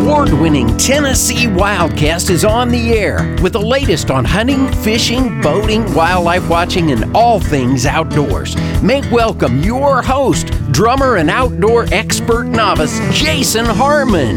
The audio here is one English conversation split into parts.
award winning Tennessee Wildcast is on the air with the latest on hunting, fishing, boating, wildlife watching, and all things outdoors. Make welcome your host, drummer and outdoor expert novice, Jason Harmon.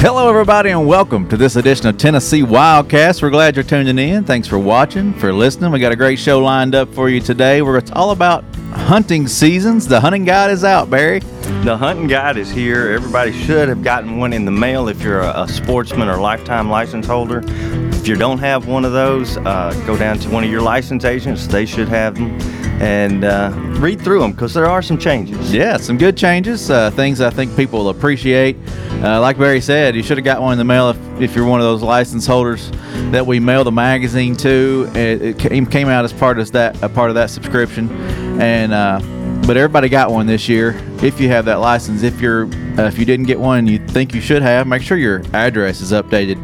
Hello, everybody, and welcome to this edition of Tennessee Wildcast. We're glad you're tuning in. Thanks for watching, for listening. We got a great show lined up for you today where it's all about hunting seasons. The hunting guide is out, Barry. The hunting guide is here. Everybody should have gotten one in the mail if you're a, a sportsman or lifetime license holder. If you don't have one of those, uh, go down to one of your license agents. They should have them and uh, read through them because there are some changes. Yeah, some good changes, uh, things I think people will appreciate. Uh, like Barry said, you should have got one in the mail if, if you're one of those license holders that we mail the magazine to. It, it came out as part of that a part of that subscription, and uh, but everybody got one this year. If you have that license, if you're uh, if you didn't get one you think you should have, make sure your address is updated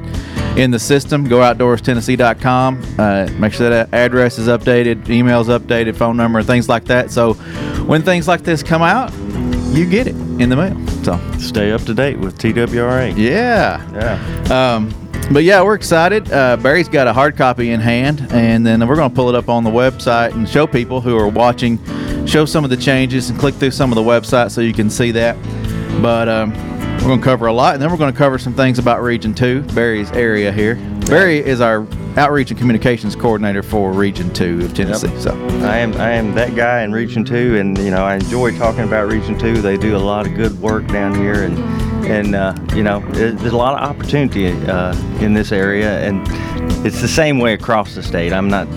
in the system. Go outdoorstennessee.com. Uh, make sure that address is updated, emails updated, phone number, things like that. So when things like this come out, you get it in the mail. So stay up to date with TWRA. Yeah. Yeah. Um, but yeah, we're excited. Uh, Barry's got a hard copy in hand, and then we're going to pull it up on the website and show people who are watching, show some of the changes and click through some of the website so you can see that. But um, we're going to cover a lot, and then we're going to cover some things about Region 2, Barry's area here. Barry is our outreach and communications coordinator for Region 2 of Tennessee. Yep. So I am I am that guy in Region 2, and you know I enjoy talking about Region 2. They do a lot of good work down here, and and uh, you know it, there's a lot of opportunity uh, in this area, and it's the same way across the state. I'm not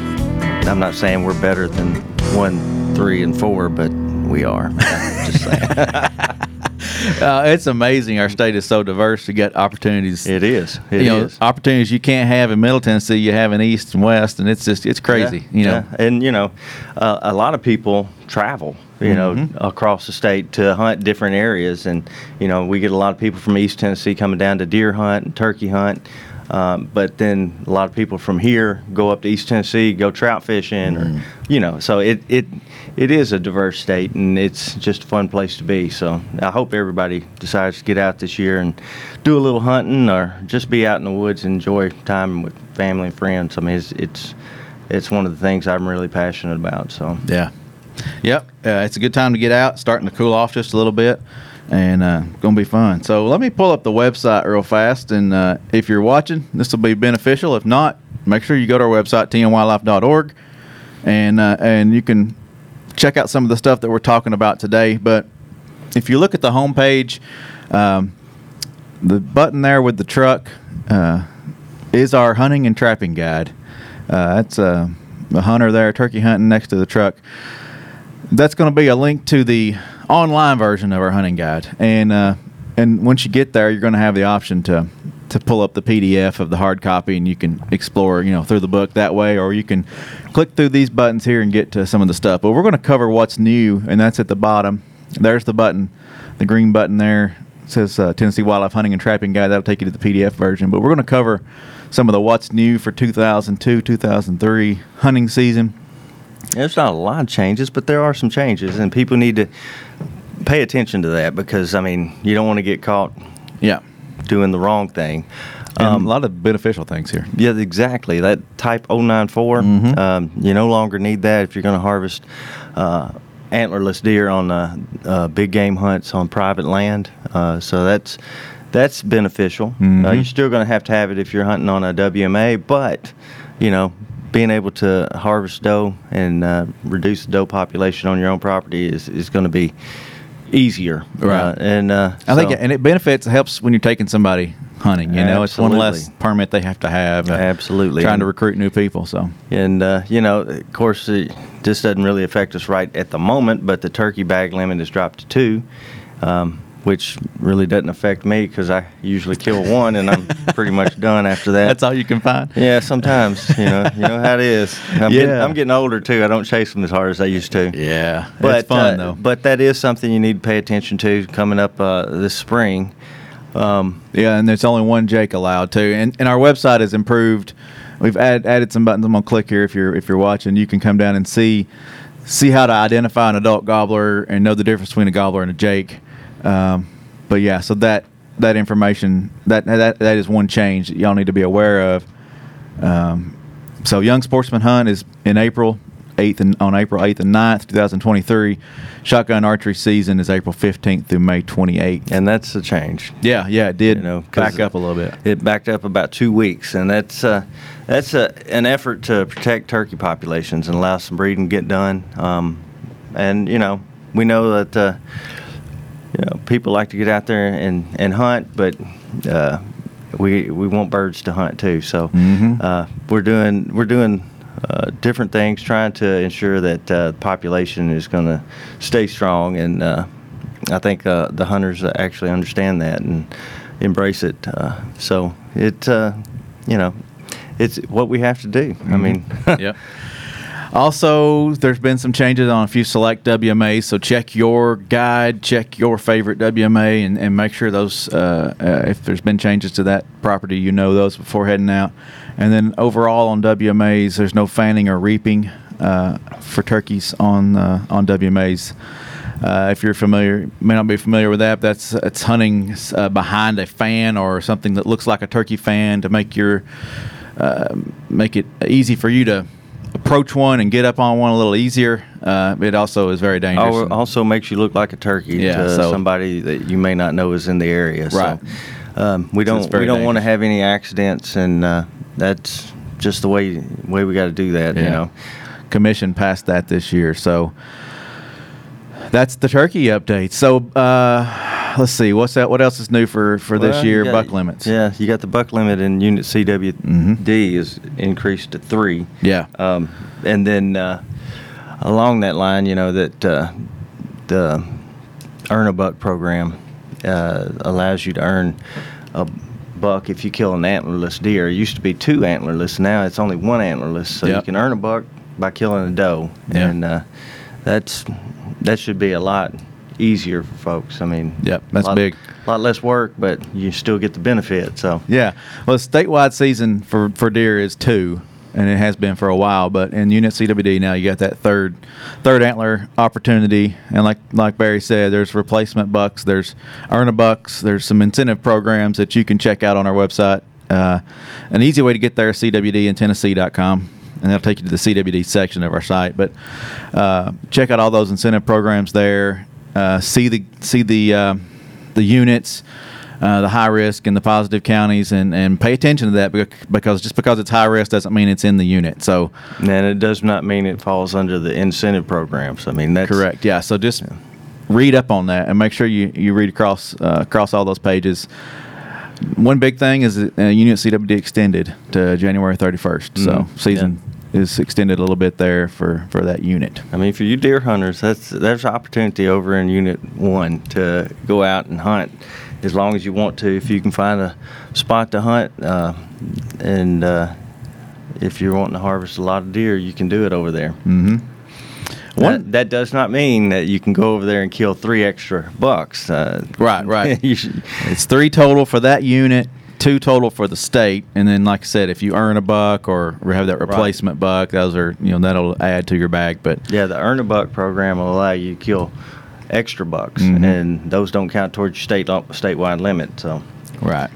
I'm not saying we're better than one, three, and four, but we are. Just saying. uh, it's amazing. Our state is so diverse. You get opportunities. It is. It you is. Know, opportunities you can't have in Middle Tennessee. You have in East and West, and it's just it's crazy. Yeah, you know, yeah. and you know, uh, a lot of people travel. You know, mm-hmm. across the state to hunt different areas, and you know, we get a lot of people from East Tennessee coming down to deer hunt and turkey hunt. Um, but then a lot of people from here go up to East Tennessee, go trout fishing, mm. or you know, so it it it is a diverse state, and it's just a fun place to be. So I hope everybody decides to get out this year and do a little hunting, or just be out in the woods and enjoy time with family and friends. I mean, it's it's it's one of the things I'm really passionate about. So yeah, yep, uh, it's a good time to get out, starting to cool off just a little bit and uh, gonna be fun. So let me pull up the website real fast, and uh, if you're watching, this will be beneficial. If not, make sure you go to our website tnwildlife.org, and uh, and you can check out some of the stuff that we're talking about today. But if you look at the homepage, um, the button there with the truck uh, is our hunting and trapping guide. Uh, that's a hunter there, turkey hunting next to the truck. That's going to be a link to the online version of our hunting guide, and uh, and once you get there, you're going to have the option to to pull up the PDF of the hard copy, and you can explore, you know, through the book that way, or you can click through these buttons here and get to some of the stuff. But we're going to cover what's new, and that's at the bottom. There's the button, the green button there says uh, Tennessee Wildlife Hunting and Trapping Guide. That'll take you to the PDF version. But we're going to cover some of the what's new for 2002, 2003 hunting season. There's not a lot of changes, but there are some changes, and people need to pay attention to that because I mean you don't want to get caught. Yeah. Doing the wrong thing. Um, a lot of beneficial things here. Yeah, exactly. That Type 094, mm-hmm. um, you no longer need that if you're going to harvest uh, antlerless deer on uh, uh, big game hunts on private land. Uh, so that's that's beneficial. Uh, mm-hmm. you're still going to have to have it if you're hunting on a WMA, but you know being able to harvest doe and uh, reduce the doe population on your own property is, is going to be easier. Right. Uh, and uh, I so. think and it benefits helps when you're taking somebody hunting. You know, it's one less permit they have to have. Uh, Absolutely. Trying to recruit new people. So. And uh, you know, of course, it, this doesn't really affect us right at the moment, but the turkey bag limit is dropped to two. Um, which really doesn't affect me because I usually kill one and I'm pretty much done after that. That's all you can find. Yeah, sometimes you know you know how it is. I'm, yeah. getting, I'm getting older too. I don't chase them as hard as I used to. Yeah, but it's fun uh, though. But that is something you need to pay attention to coming up uh, this spring. Um, yeah, and there's only one Jake allowed too, and and our website has improved. We've add, added some buttons. I'm gonna click here if you're if you're watching. You can come down and see see how to identify an adult gobbler and know the difference between a gobbler and a Jake. Um, but yeah, so that that information. That that that is one change that y'all need to be aware of. Um, so Young Sportsman Hunt is in April. 8th and on April 8th and 9th, 2023. Shotgun archery season is April 15th through May 28th. And that's a change. Yeah, yeah, it did You know, back up a little bit. It backed up about two weeks, and that's uh, that's a, an effort to protect turkey populations and allow some breeding to get done. Um, and you know, we know that uh, you know people like to get out there and, and hunt, but uh, we we want birds to hunt too. So Mhm. uh, we're doing we're doing. Uh, different things, trying to ensure that uh, the population is going to stay strong, and uh, I think uh, the hunters actually understand that and embrace it. Uh, so it, uh, you know, it's what we have to do. I mean, yep. Also, there's been some changes on a few select WMAs, so check your guide, check your favorite WMA, and, and make sure those, uh, uh, if there's been changes to that property, you know those before heading out. And then overall on WMAs, there's no fanning or reaping uh, for turkeys on uh, on WMAs. Uh, if you're familiar, may not be familiar with that, that's it's hunting uh, behind a fan or something that looks like a turkey fan to make your uh, make it easy for you to approach one and get up on one a little easier. Uh, it also is very dangerous. al- also makes you look like a turkey Yeah, to so- somebody that you may not know is in the area. Right. So, um, we don't we don't want to have any accidents, and uh, that's just the way way we got to do that. You know. Commission passed that this year, so that's the turkey update. So uh, let's see, what's that? What else is new for for this Well, you year? got- buck limits. Yeah, you got the buck limit in Unit CWD Mhm. is increased to three. Yeah. Um, and then uh, along that line, you know that uh, the Earn a Buck program uh, allows you to earn a buck if you kill an antlerless deer. It used to be two antlerless. Now it's only one antlerless, so you can earn a buck by killing a doe, Yeah. and uh, that's that should be a lot easier for folks. I mean, Yep, that's lot, big. A lot less work, but you still get the benefit. So Yeah. Well, the statewide season for, for deer is two, and it has been for a while. But in Unit CWD now, you got that third third antler opportunity, and like like Barry said, there's replacement bucks, there's earn a bucks, there's some incentive programs that you can check out on our website. Uh, an easy way to get there is CWDintennessee.com. And that'll take you to the CWD section of our site. But uh, check out all those incentive programs there. Uh, see the see the uh, the units, uh, the high risk and the positive counties, and, and pay attention to that because just because it's high risk doesn't mean it's in the unit. So And it does not mean it falls under the incentive programs. I mean, that's correct, yeah. So just read up on that and make sure you, you read across uh, across all those pages. One big thing is that, uh, Unit CWD extended to January 31st, so Mhm, season is extended a little bit there for, for that unit. I mean, for you deer hunters, that's there's opportunity over in Unit One to go out and hunt as long as you want to. If you can find a spot to hunt, uh, and uh, if you're wanting to harvest a lot of deer, you can do it over there. Mm-hmm. That, that does not mean that you can go over there and kill three extra bucks. Uh, Right, right. should, It's three total for that unit, two total for the state, and then like I said, if you earn a buck or have that replacement buck, those are you know that'll add to your bag. But yeah, the Earn a Buck program will allow you to kill extra bucks, Mhm. and those don't count towards your state statewide limit. So. right,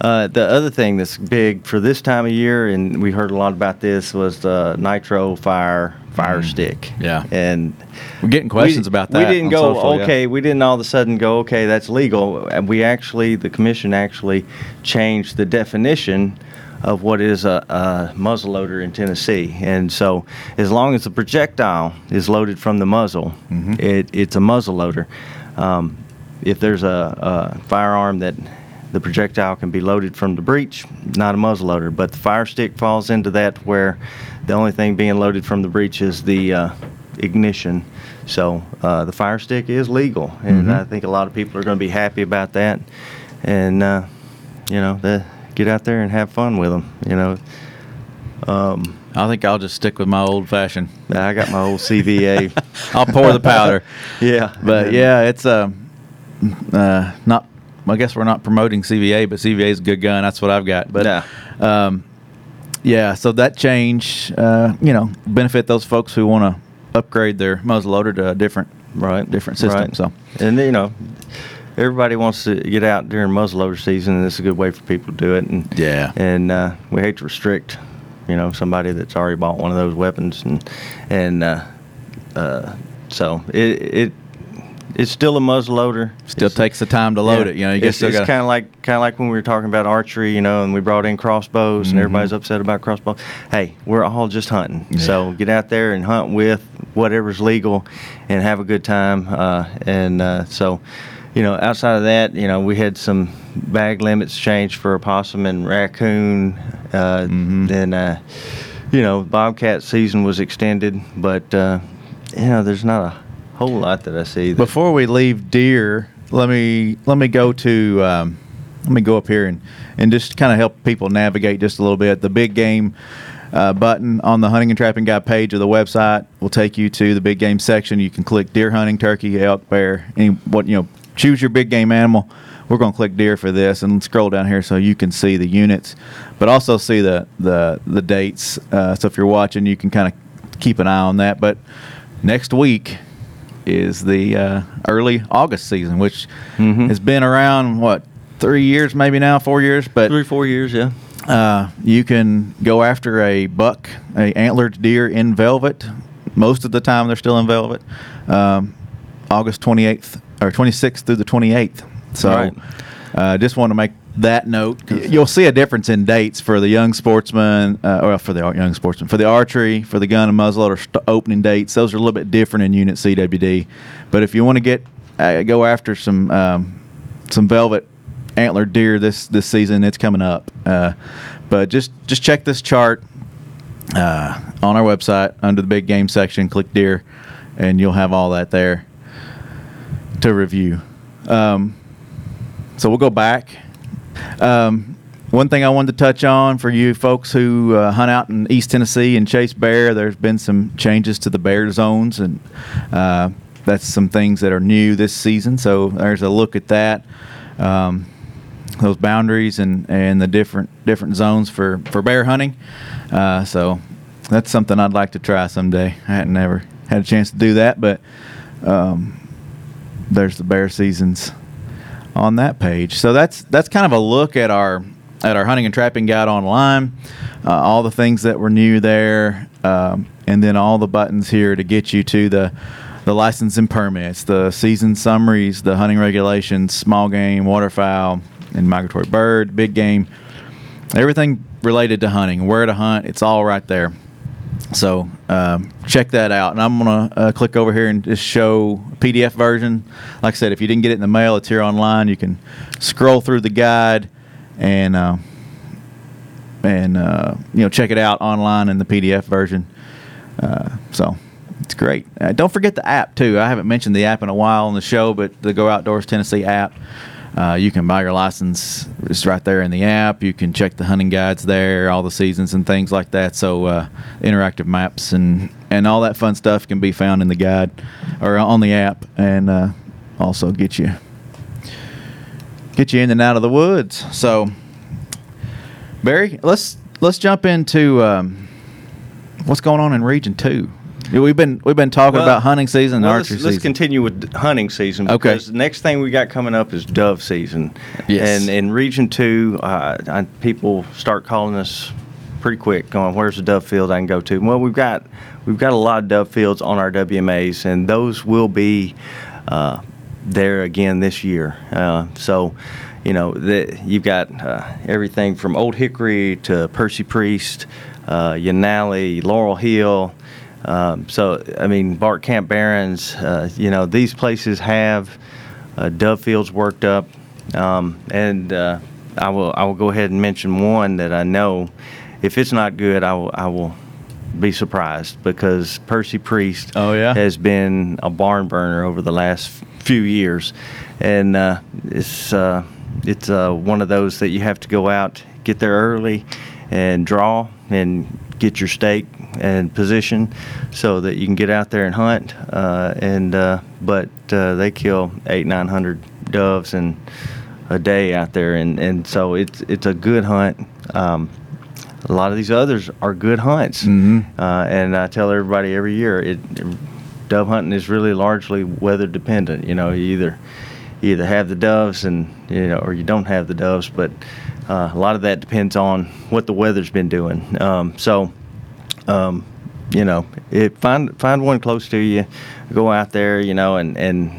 Uh, the other thing that's big for this time of year, and we heard a lot about this, was the nitro fire fire stick. Mm. Yeah. and we're getting questions we, about that. We didn't go social, yeah. okay. We didn't all of a sudden go okay. That's legal. And we actually, the commission actually changed the definition of what is a, a muzzle loader in Tennessee. And so, as long as the projectile is loaded from the muzzle, Mm-hmm. it, it's a muzzle loader. Um, if there's a, a firearm that the projectile can be loaded from the breech, not a muzzle loader. But the fire stick falls into that where the only thing being loaded from the breech is the uh, ignition. So uh, the fire stick is legal, and Mhm. I think a lot of people are going to be happy about that. And uh, you know, the, get out there and have fun with them. You know, um, I think I'll just stick with my old fashioned. I got my old CVA. I'll pour the powder. yeah, But yeah, it's um, uh, not. I guess we're not promoting CVA, but CVA is a good gun. That's what I've got. But Yeah. um, yeah, so that change, uh, you know, benefit those folks who want to upgrade their muzzleloader to a different, right, different system. right. So and you know, everybody wants to get out during muzzleloader season, and this is a good way for people to do it. And Yeah. and uh, we hate to restrict, you know, somebody that's already bought one of those weapons, and and uh, uh, so it it it's still a muzzleloader. Still It's- takes the time to load yeah. it. You know, you it's, still kind of like kind of like when we were talking about archery, you know, and we brought in crossbows, and Mhm. everybody's upset about crossbows. Hey, we're all just hunting, so get out there and hunt with whatever's legal, and have a good time. Uh, and uh, so, you know, outside of that, you know, we had some bag limits changed for opossum and raccoon. Uh, Mhm. Then, uh, you know, bobcat season was extended, but uh, you know, there's not a whole lot that I see. That, Before we leave deer, let me let me go to um, let me go up here and and just kind of help people navigate just a little bit. The big game uh, button on the hunting and trapping guide page of the website will take you to the big game section. You can click deer hunting, turkey, elk, bear, any what you know. Choose your big game animal. We're going to click deer for this and scroll down here so you can see the units, but also see the the the dates. Uh, so if you're watching, you can kind of keep an eye on that. But next week is the uh, early August season, which Mhm. has been around what three years, maybe now four years. But three four years, yeah. uh, you can go after a buck, a antlered deer in velvet. Most of the time, they're still in velvet. Um, August 28th or 26th through the 28th. So, Right. uh, just want to make that note. You'll see a difference in dates for the young sportsman, uh, or for the young sportsman, for the archery, for the gun and muzzleloader st- opening dates. Those are a little bit different in Unit CWD. But if you want to get uh, go after some um, some velvet antler deer this this season. It's coming up. Uh, but just just check this chart uh, on our website under the big game section. Click deer, and you'll have all that there to review. Um, so we'll go back. Um, one thing I wanted to touch on for you folks who uh, hunt out in East Tennessee and chase bear, there's been some changes to the bear zones, and uh, that's some things that are new this season. So there's a look at that, um, those boundaries and, and the different different zones for, for bear hunting. Uh, so that's something I'd like to try someday. I hadn't never had a chance to do that, but um, there's the bear seasons on that page. So that's that's kind of a look at our at our hunting and trapping guide online, uh, all the things that were new there, um, and then all the buttons here to get you to the the license and permits, the season summaries, the hunting regulations, small game, waterfowl, and migratory bird, big game, everything related to hunting, where to hunt. It's all right there. So um, check that out. And I'm going to uh, click over here and just show PDF version. Like I said, if you didn't get it in the mail, it's here online. You can scroll through the guide and uh, and uh, you know check it out online in the PDF version. Uh, so it's great. Uh, don't forget the app too. I haven't mentioned the app in a while on the show, but the Go Outdoors Tennessee app. Uh, you can buy your license. It's right there in the app. You can check the hunting guides there, all the seasons and things like that. So uh, interactive maps and and all that fun stuff can be found in the guide or on the app, and uh, also get you get you in and out of the woods. So, Barry, let's let's jump into um, what's going on in Region Two. We've been we've been talking Well, about hunting season and Well, archery let's, let's continue with hunting season Okay. because the next thing we got coming up is dove season. Yes. And in Region Two, uh, I, people start calling us pretty quick, going, "Where's the dove field I can go to?" Well, we've got we've got a lot of dove fields on our WMAs, and those will be uh, there again this year. Uh, so. You know, the, you've got uh, everything from Old Hickory to Percy Priest, uh, Yanahli, Laurel Hill, um, so, I mean, Bark Camp Barrens, uh, you know, these places have uh, dove fields worked up. Um, and uh, I will I will go ahead and mention one that I know. If it's not good, I will I will be surprised because Percy Priest Oh, yeah? has been a barn burner over the last few years, and uh, it's uh, it's uh, one of those that you have to go out, get there early, and draw and get your stake and position so that you can get out there and hunt. Uh, and uh, but uh, they kill eight nine hundred doves and a day out there, and, and so it's it's a good hunt. Um, a lot of these others are good hunts, Mhm. uh, and I tell everybody every year it, dove hunting is really largely weather dependent. You know, you either you either have the doves and you know, or you don't have the doves. But uh, a lot of that depends on what the weather's been doing. Um, so, um, you know, it, find find one close to you, go out there, you know, and and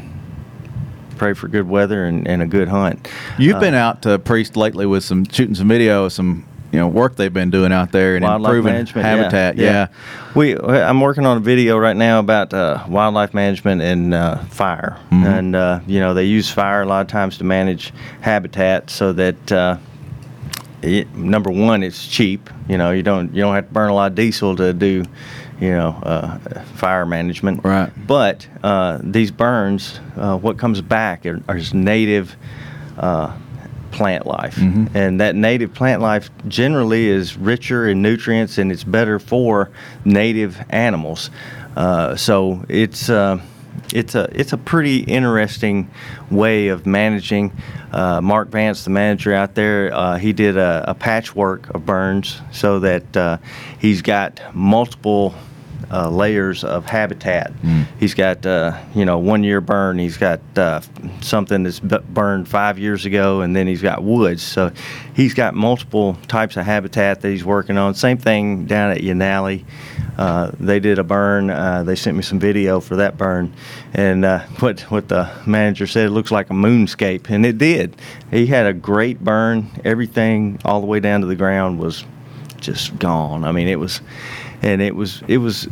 pray for good weather and, and a good hunt. You've Uh, been out to Priest lately with some shooting some video, of some you know work they've been doing out there and wildlife improving management habitat. Yeah, Yeah. we I'm working on a video right now about uh, wildlife management and uh, fire, Mhm. and uh, you know they use fire a lot of times to manage habitat so that. Uh, it, number one, it's cheap. You know, you don't you don't have to burn a lot of diesel to do, you know, uh, fire management. Right. But uh, these burns, uh, what comes back are, are is native uh, plant life, Mhm. and that native plant life generally is richer in nutrients and it's better for native animals. Uh, so it's. It's a it's a pretty interesting way of managing. Uh, Mark Vance, the manager out there, uh, he did a, a patchwork of burns so that uh, he's got multiple uh, layers of habitat. He's got uh, you know one year burn. He's got uh, something that's bu- burned five years ago, and then he's got woods. So he's got multiple types of habitat that he's working on. Same thing down at Yanahli. Uh, they did a burn. Uh, they sent me some video for that burn, and uh, what what the manager said it looks like a moonscape, and it did. He had a great burn. Everything all the way down to the ground was just gone. I mean, it was, and it was it was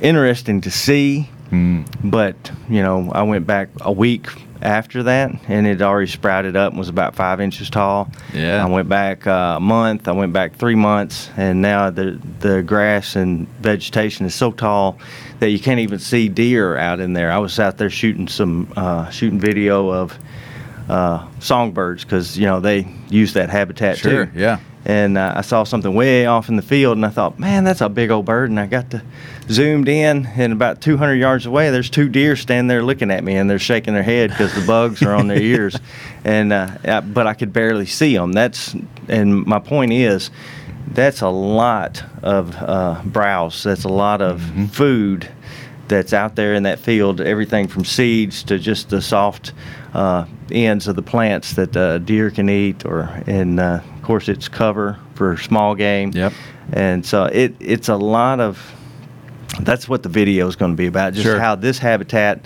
interesting to see. Mm. But you know, I went back a week after that, and it already sprouted up and was about five inches tall. Yeah. I went back uh, a month. I went back three months, and now the the grass and vegetation is so tall that you can't even see deer out in there. I was out there shooting some uh, shooting video of uh, songbirds because you know they use that habitat Sure. too Yeah. And uh, I saw something way off in the field, and I thought, man, that's a big old bird. And I got to zoomed in, and about 200 yards away, there's two deer standing there looking at me, and they're shaking their head because the bugs are on their ears, and uh, but I could barely see them. That's and my point is, that's a lot of uh, browse. That's a lot of food that's out there in that field. Everything from seeds to just the soft uh, ends of the plants that uh, deer can eat, or and uh, course it's cover for small game. Yep. And so it it's a lot of. That's what the video is going to be about. Just Sure. how this habitat,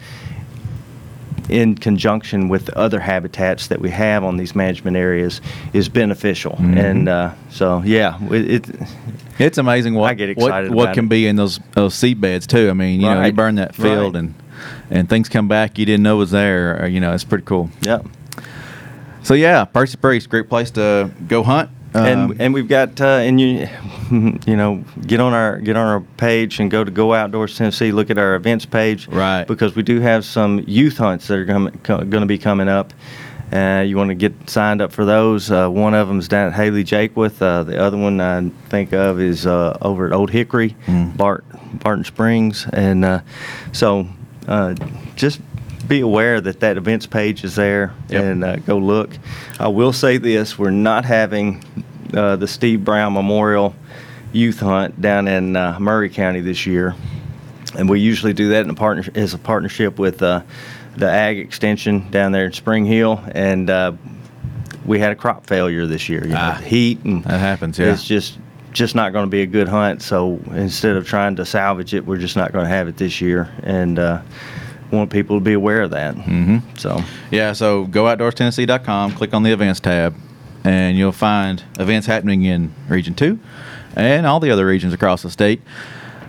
in conjunction with other habitats that we have on these management areas, is beneficial. Mhm. And uh, so yeah, it, it It's amazing what I get what, excited what can it. be in those those seed beds too. I mean, you know, you Right. burn that field Right. and and things come back you didn't know was there. Or, you know, it's pretty cool. Yep. So yeah, Percy Priest, great place to go hunt. Um, and and we've got uh, and you you know get on our get on our page and go to Go Outdoors Tennessee. Look at our events page, Right. Because we do have some youth hunts that are going to be coming up. Uh, you want to get signed up for those. Uh, one of them is down at Haley Jakeworth. Uh, the other one I think of is uh, over at Old Hickory, Mm. Bart Barton Springs, and uh, so uh, just be aware that that events page is there Yep. and uh, go look. I will say this: we're not having uh, the Steve Brown Memorial Youth Hunt down in uh, Maury County this year, and we usually do that in a partner as a partnership with uh, the Ag Extension down there in Spring Hill, and uh, we had a crop failure this year. You know, Ah. heat and That happens, yeah. It's just just not going to be a good hunt. So instead of trying to salvage it, we're just not going to have it this year, and uh, want people to be aware of that. hmm So Yeah, so go outdoorstennessee.com, click on the events tab, and you'll find events happening in Region 2 and all the other regions across the state.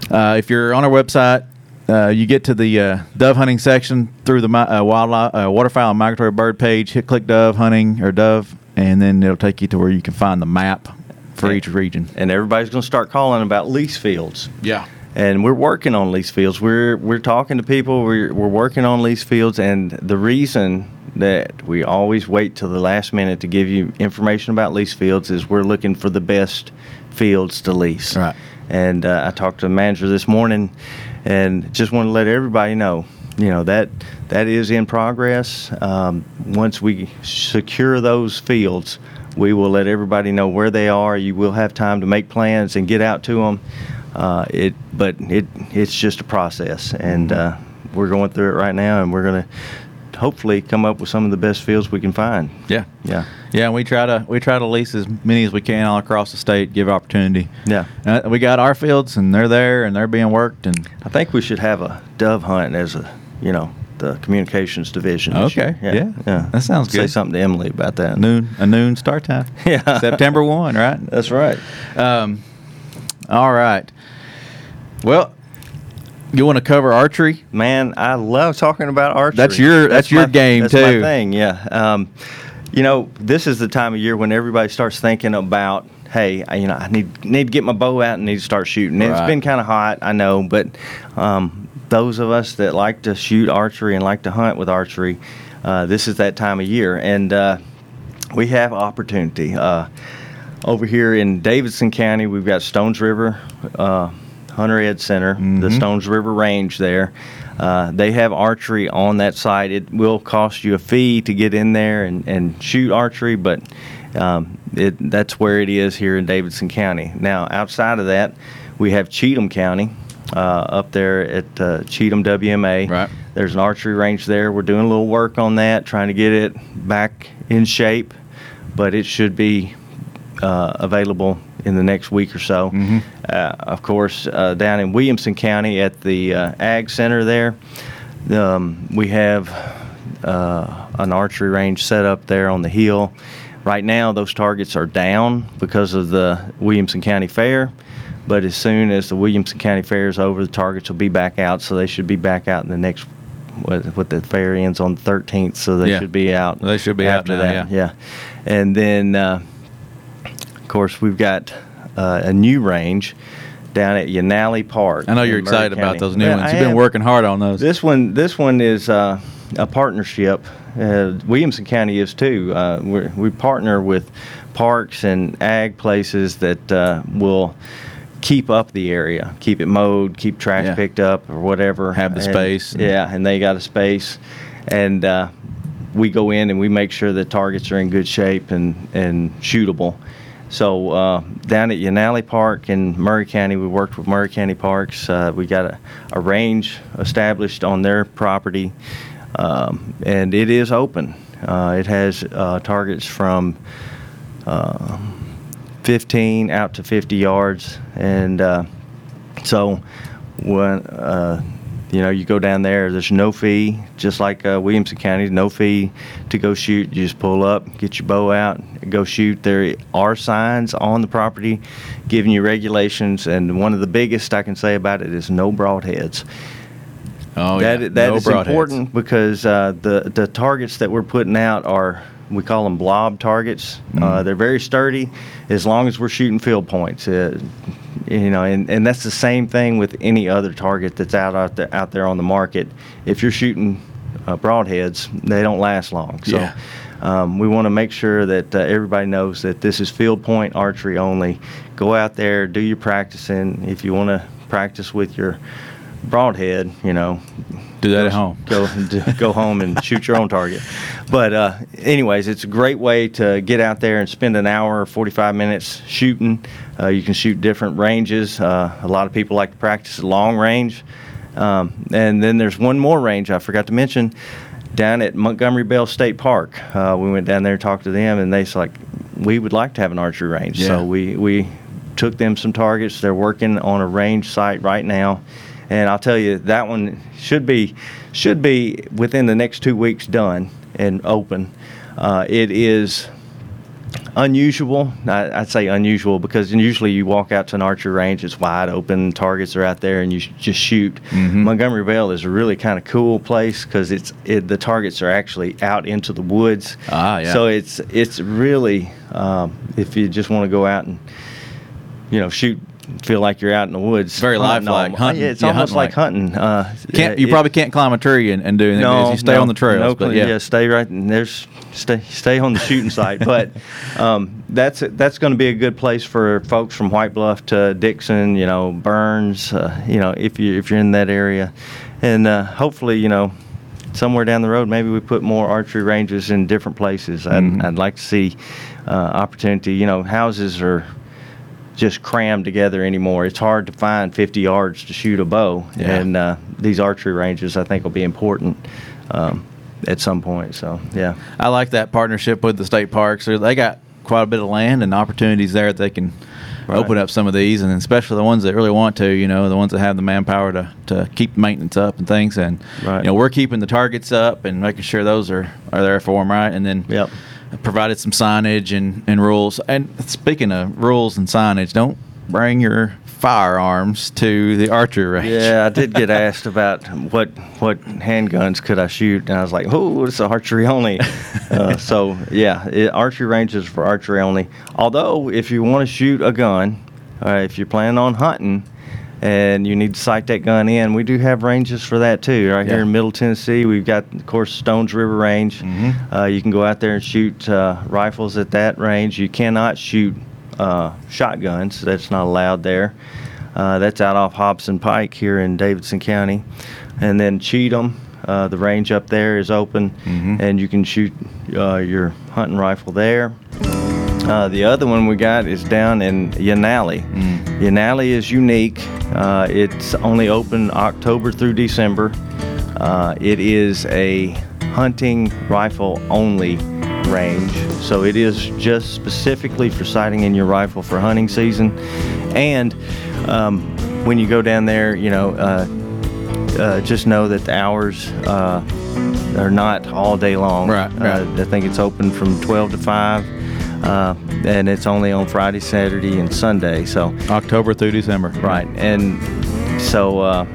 Uh, if you're on our website, uh, you get to the uh, dove hunting section through the uh, wildlife, uh, waterfowl and migratory bird page. Hit click dove hunting or dove, and then it'll take you to where you can find the map for each region. and everybody's going to start calling about lease fields. Yeah. And we're working on lease fields. We're we're talking to people. We're we're working on lease fields, and the reason that we always wait till the last minute to give you information about lease fields is we're looking for the best fields to lease. Right. And uh, I talked to the manager this morning, and just want to let everybody know, you know that that is in progress. Um, once we secure those fields, we will let everybody know where they are. You will have time to make plans and get out to them. Uh, it, but it it's just a process, and uh, we're going through it right now, and we're going to hopefully come up with some of the best fields we can find. Yeah. Yeah. Yeah, and we try to we try to lease as many as we can all across the state, give opportunity. Yeah. Uh, we got our fields, and they're there, and they're being worked, and I think we should have a dove hunt as a, you know, the communications division. Okay, yeah. yeah. That sounds Say good. Say something to Emily about that. noon a noon start time. Yeah. September one, right? That's right. Um, all right. Well, you want to cover archery? Man, I love talking about archery. That's your- that's your my- game, that's too. my thing. Yeah. Um, you know, this is the time of year when everybody starts thinking about, hey, I, you know, I need need to get my bow out and need to start shooting. And It's Right. been kind of hot, I know, but um, those of us that like to shoot archery and like to hunt with archery, uh, this is that time of year, and uh, we have opportunity. Uh, over here in Davidson County, we've got Stones River uh, Hunter Ed Center, the Mhm. Stones River Range there. Uh, they have archery on that site. It will cost you a fee to get in there and, and shoot archery, but um, it, that's where it is here in Davidson County. Now, outside of that, we have Cheatham County uh, up there at uh, Cheatham WMA. Right. There's an archery range there. We're doing a little work on that, trying to get it back in shape, but it should be uh, available in the next week or so. Mhm. Uh, of course, uh, down in Williamson County at the uh, Ag Center there, um, we have uh, an archery range set up there on the hill. Right now, those targets are down because of the Williamson County Fair. But as soon as the Williamson County Fair is over, the targets will be back out. So they should be back out in the next. What, what the fair ends on the 13th, so they Yeah. should be out. They should be out after now, that. yeah. yeah. And then, uh, of course, we've got uh, a new range down at Yanahli Park. I know you're excited about those new ones. I You've been working hard on those. This one, this one is uh, a partnership. Uh, Williamson County is too. Uh, we're, we partner with parks and ag places that uh, will keep up the area, keep it mowed, keep trash Yeah. picked up, or whatever. Have the And- space and- Yeah, and they got a space, and uh, we go in and we make sure the targets are in good shape and and shootable. So uh, down at Yanahli Park in Maury County, we worked with Maury County Parks. Uh, we got a, a range established on their property, um, and it is open. Uh, it has uh, targets from uh, 15 out to 50 yards, and uh, so when you know you go down there, there's no fee, just like uh, Williamson County, no fee to go shoot. You just pull up, get your bow out, go shoot. There are signs on the property giving you regulations, and one of the biggest I can say about it is no broadheads. oh, That yeah. that No is important because uh, the the targets that we're putting out are we call them blob targets. Uh, Mhm. they're very sturdy as long as we're shooting field points. Uh, you know, and, and that's the same thing with any other target that's out out there, out there on the market. If you're shooting uh, broadheads, they don't last long. So. Yeah. Um, we want to make sure that uh, everybody knows that this is field point archery only. Go out there, do your practicing. If you want to practice with your broadhead, you know, Do that at home. Go go home and shoot your own target. But uh, anyways, it's a great way to get out there and spend an hour or 45 minutes shooting. Uh, you can shoot different ranges. Uh, a lot of people like to practice long range. Um, and then there's one more range I forgot to mention down at Montgomery Bell State Park. Uh, we went down there and talked to them, and they said, like, we would like to have an archery range. Yeah. So we, we took them some targets. They're working on a range site right now, and I'll tell you that one should be should be within the next two weeks done and open. Uh, it is unusual. I, I'd say unusual because usually you walk out to an archery range, it's wide open, targets are out there, and you sh- just shoot. Mhm. Montgomery Bell is a really kind of cool place because it's it, the targets are actually out into the woods. Ah, yeah. So it's it's really um, if you just want to go out and you know shoot. Feel like you're out in the woods. Very lifelike, hunting. Yeah, it's Yeah, almost hunting like like. hunting. Uh, Can't you it- probably can't climb a tree and, and do anything? because you stay on the trails. no, but yeah. yeah. stay right. And there's stay stay on the shooting site. But um, that's that's going to be a good place for folks from White Bluff to Dickson. You know, Burns. Uh, you know, if you if you're in that area, and uh, hopefully, you know. Somewhere down the road, maybe we put more archery ranges in different places. I'd, Mhm. I'd like to see uh, opportunity. You know, houses are just crammed together anymore. It's hard to find 50 yards to shoot a bow, Yeah. and uh, these archery ranges I think will be important. Um, at some point. So yeah, I like that partnership with the state parks. They got quite a bit of land and opportunities there that they can right. open up some of these, and especially the ones that really want to. You know, the ones that have the manpower to, to keep maintenance up and things. And right. you know, we're keeping the targets up and making sure those are are there for them, right? And then yep. Provided some signage and and rules. And speaking of rules and signage, don't bring your firearms to the archery range. Yeah, I did get asked about what what handguns could I shoot, and I was like, "Oh, it's archery only." uh, so yeah, it, archery ranges for archery only. Although, if you want to shoot a gun, uh, if you're planning on hunting, and you need to sight that gun in, we do have ranges for that too. Right yeah. here in Middle Tennessee, we've got, of course, Stones River Range. Mm-hmm. Uh, you can go out there and shoot uh, rifles at that range. You cannot shoot uh, shotguns. That's not allowed there. Uh, that's out off Hobson Pike here in Davidson County. And then Cheatham, uh, the range up there is open, mm-hmm. and you can shoot uh, your hunting rifle there. Uh, the other one we got is down in Yanahli. Mm. Yanahli is unique. Uh, it's only open October through December. it is a hunting rifle only range. So it is just specifically for sighting in your rifle for hunting season. And um, when you go down there, you know, uh, uh, just know that the hours uh, are not all day long. Right, right. I think it's open from 12 to 5. Uh, and it's only on Friday, Saturday, and Sunday. So October through December. Right, and so uh,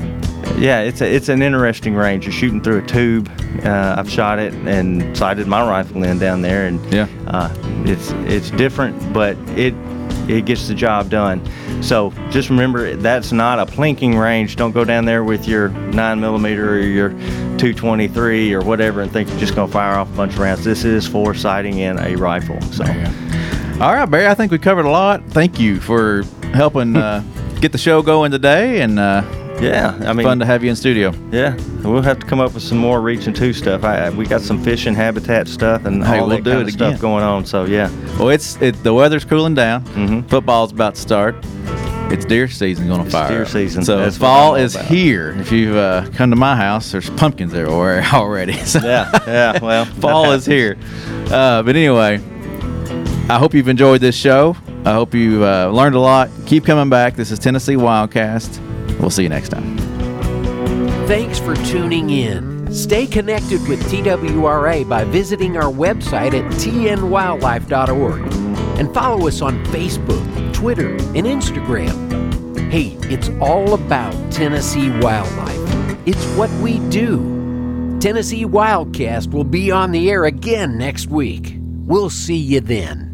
yeah, it's a, it's an interesting range. You're shooting through a tube. Uh, I've shot it and sighted my rifle in down there, and yeah, uh, it's it's different, but it it gets the job done. So just remember that's not a plinking range. Don't go down there with your nine millimeter or your 223 or whatever and think you're just going to fire off a bunch of rounds. This is for sighting in a rifle. So. All right, Barry. I think we covered a lot. Thank you for helping uh, get the show going today, and uh, yeah, I mean, fun to have you in studio. Yeah, we'll have to come up with some more reaching two stuff. I, we got some fishing habitat stuff and hey, all we'll that kind of stuff going on. So yeah. Well, it's it, the weather's cooling down. Mm-hmm. Football's about to start. It's deer season going to fire. Deer season. So That's fall is about. here. If you've uh, come to my house, there's pumpkins everywhere already. So yeah, yeah. Well, fall is here. Uh, but anyway, I hope you've enjoyed this show. I hope you uh, learned a lot. Keep coming back. This is Tennessee Wildcast. We'll see you next time. Thanks for tuning in. Stay connected with TWRA by visiting our website at tnwildlife.org and follow us on Facebook, Twitter, and Instagram. Hey, it's all about Tennessee wildlife. It's what we do. Tennessee Wildcast will be on the air again next week. We'll see you then.